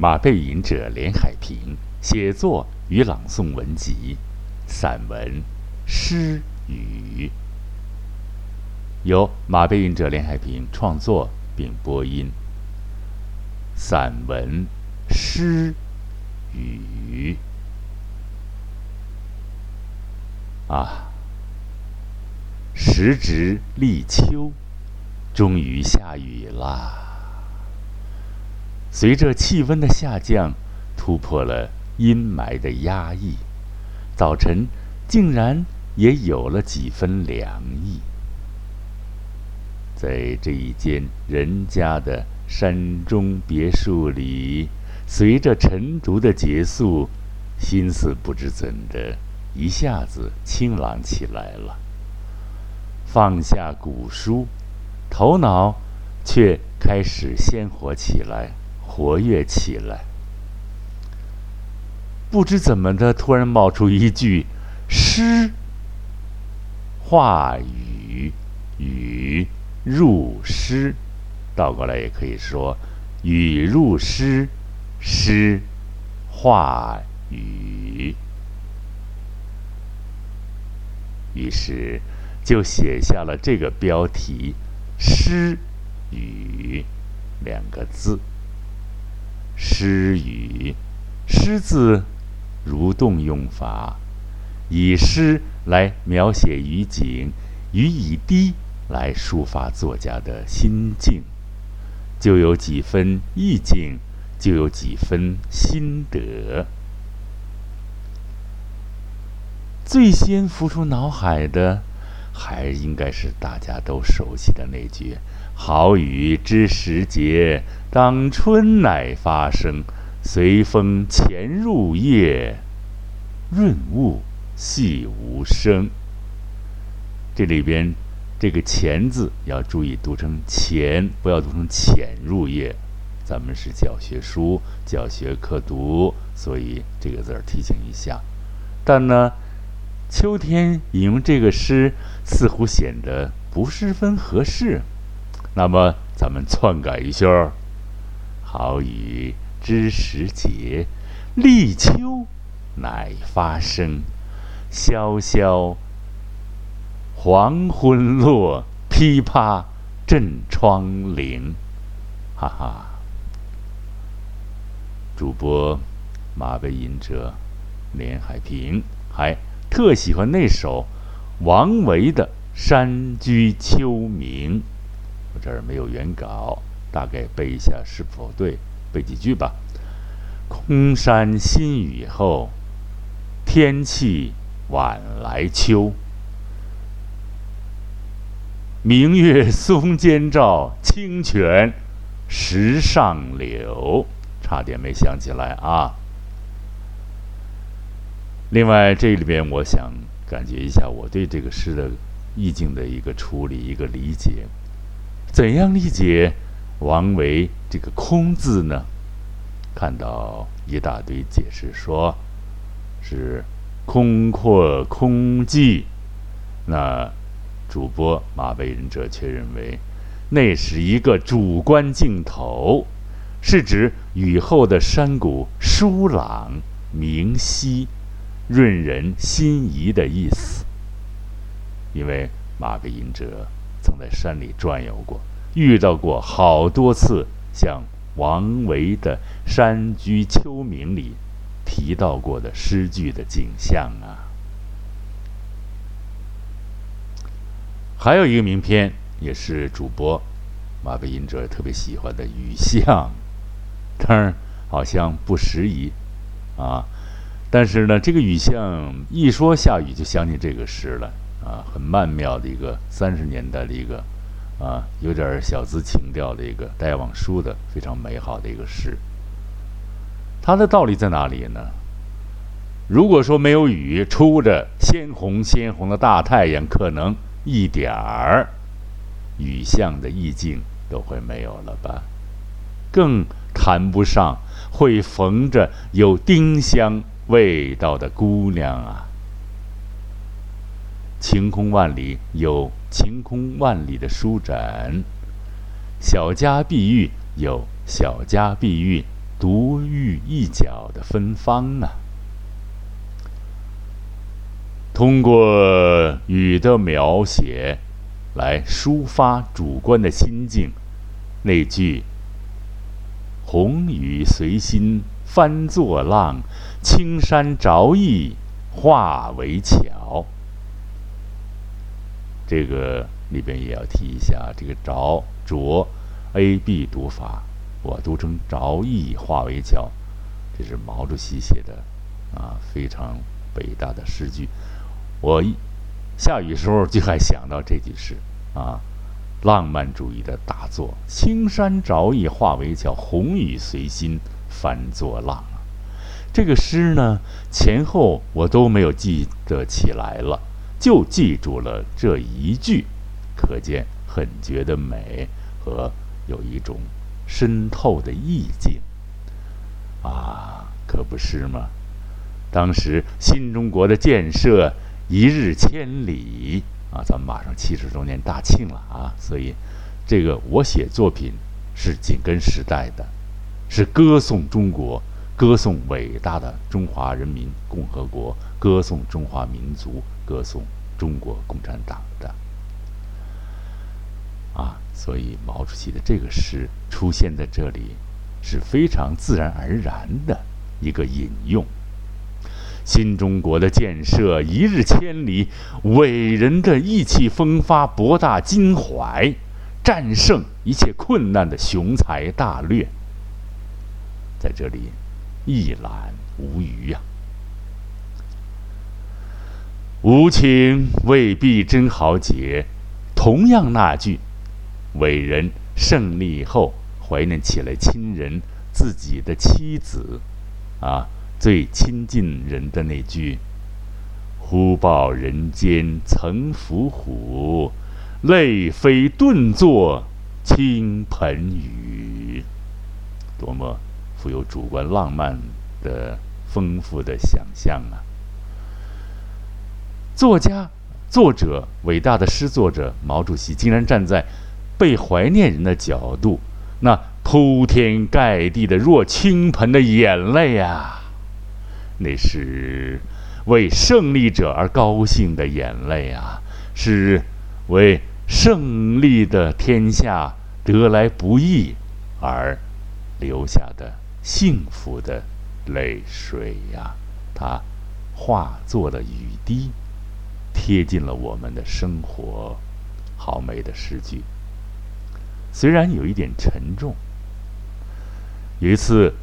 马背吟者连海平写作与朗诵文集，散文、诗语，由马背吟者连海平创作并播音。散文、诗语，啊，时值立秋，终于下雨啦。随着气温的下降，突破了阴霾的压抑，早晨竟然也有了几分凉意。在这一间人家的山中别墅里，随着晨读的结束，心思不知怎的，一下子清朗起来了。放下古书，头脑却开始鲜活起来。活跃起来，不知怎么的，突然冒出一句诗：“话语语入诗。”倒过来也可以说：“语入诗，诗话语。”于是就写下了这个标题“诗语”两个字。诗语，诗字如动用法，以诗来描写雨景，与以滴来抒发作家的心境，就有几分意境，就有几分心得。最先浮出脑海的，还应该是大家都熟悉的那句。好雨知时节，当春乃发生。随风潜入夜，润物细无声。这里边这个“潜”字要注意读成“潜”，不要读成“潜入夜”。咱们是教学书，教学课读，所以这个字儿提醒一下。但呢，秋天引用这个诗，似乎显得不十分合适。那么，咱们篡改一下好雨知时节，立秋乃发生。萧萧黄昏落，噼啪震窗棂。哈哈！主播马背吟者连海平还特喜欢那首王维的《山居秋暝》。我这儿没有原稿，大概背一下是否对？背几句吧。空山新雨后，天气晚来秋。明月松间照，清泉石上流。差点没想起来啊。另外，这里边我想感觉一下我对这个诗的意境的一个处理、一个理解。怎样理解王维这个“空”字呢？看到一大堆解释，说是空阔空寂。那主播马背人者却认为，那是一个主观镜头，是指雨后的山谷疏朗明晰、润人心怡的意思。因为马背吟者。曾在山里转悠过，遇到过好多次像王维的《山居秋暝》里提到过的诗句的景象啊。还有一个名篇，也是主播马背吟者特别喜欢的《雨巷》，当然好像不适宜啊。但是呢，这个《雨巷》一说下雨，就想起这个诗了。啊，很曼妙的一个三十年代的一个，啊，有点小资情调的一个戴望舒的非常美好的一个诗。它的道理在哪里呢？如果说没有雨，出着鲜红鲜红的大太阳，可能一点儿雨巷的意境都会没有了吧，更谈不上会逢着有丁香味道的姑娘啊。晴空万里有晴空万里的舒展，小家碧玉有小家碧玉独玉一角的芬芳啊！通过雨的描写，来抒发主观的心境。那句“红雨随心翻作浪，青山着意化为桥”，这个里边也要提一下，这个“着”“着 ”，A B 读法，我读成“着意化为桥”，这是毛主席写的，啊，非常伟大的诗句。我下雨时候就还想到这句诗啊，浪漫主义的大作，“青山着意化为桥，红雨随心翻作浪”。这个诗呢，前后我都没有记得起来了，就记住了这一句，可见很觉得美和有一种深透的意境啊，可不是吗？当时新中国的建设。一日千里啊！咱们马上七十周年大庆了啊！所以，这个我写作品是紧跟时代的，是歌颂中国，歌颂伟大的中华人民共和国，歌颂中华民族，歌颂中国共产党的啊！所以毛主席的这个诗出现在这里，是非常自然而然的一个引用。新中国的建设一日千里，伟人的意气风发、博大襟怀、战胜一切困难的雄才大略，在这里一览无余呀。无情未必真豪杰，同样那句，伟人胜利后怀念起来亲人、自己的妻子，啊。最亲近人的那句“忽报人间曾伏虎，泪飞顿作倾盆雨”，多么富有主观浪漫的丰富的想象啊！作家、作者、伟大的诗作者毛主席，竟然站在被怀念人的角度，那铺天盖地的若倾盆的眼泪啊！那是为胜利者而高兴的眼泪啊，是为胜利的天下得来不易而留下的幸福的泪水呀！它化作了雨滴，贴近了我们的生活。好美的诗句，虽然有一点沉重。有一次，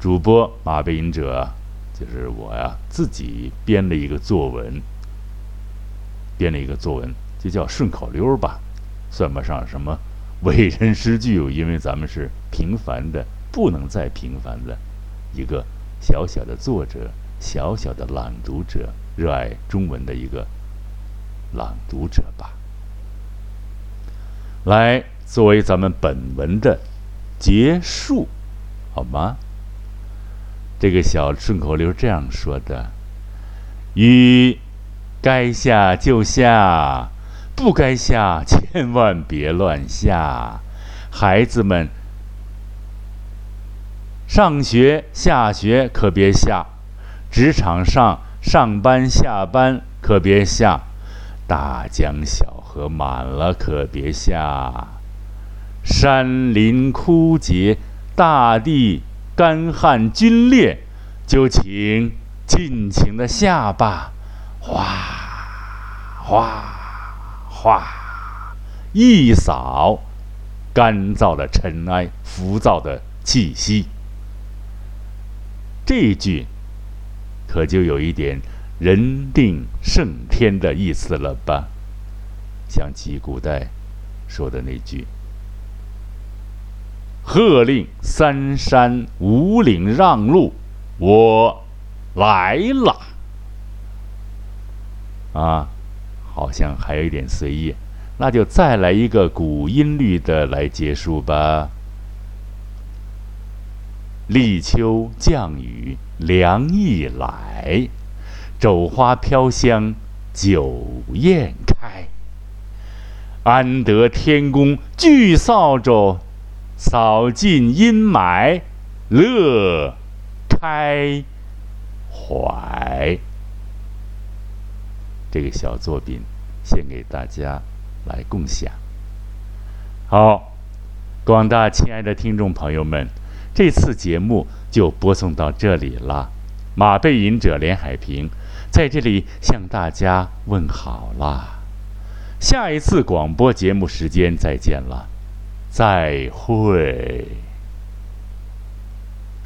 主播马背吟者。就是我呀，自己编了一个作文，编了一个作文，就叫顺口溜吧，算不上什么伟人诗句，因为咱们是平凡的，不能再平凡的一个小小的作者，小小的朗读者，热爱中文的一个朗读者吧。来，作为咱们本文的结束，好吗？这个小顺口溜这样说的：“雨该下就下，不该下千万别乱下。孩子们上学下学可别下，职场上上班下班可别下，大江小河满了可别下，山林枯竭，大地。”干旱龟裂，就请尽情的下吧，哗哗哗，一扫干燥的尘埃、浮躁的气息。这一句可就有一点人定胜天的意思了吧？想起古代说的那句。喝令三山五岭让路，我来了。啊，好像还有一点随意，那就再来一个古音律的来结束吧。立秋降雨凉意来，肘花飘香酒宴开。安得天公聚扫帚。扫尽阴霾，乐开怀。这个小作品献给大家来共享。好，广大亲爱的听众朋友们，这次节目就播送到这里了。马背吟者连海平在这里向大家问好啦。下一次广播节目时间再见了，再会。